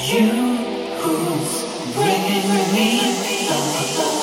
You who's bringing me up.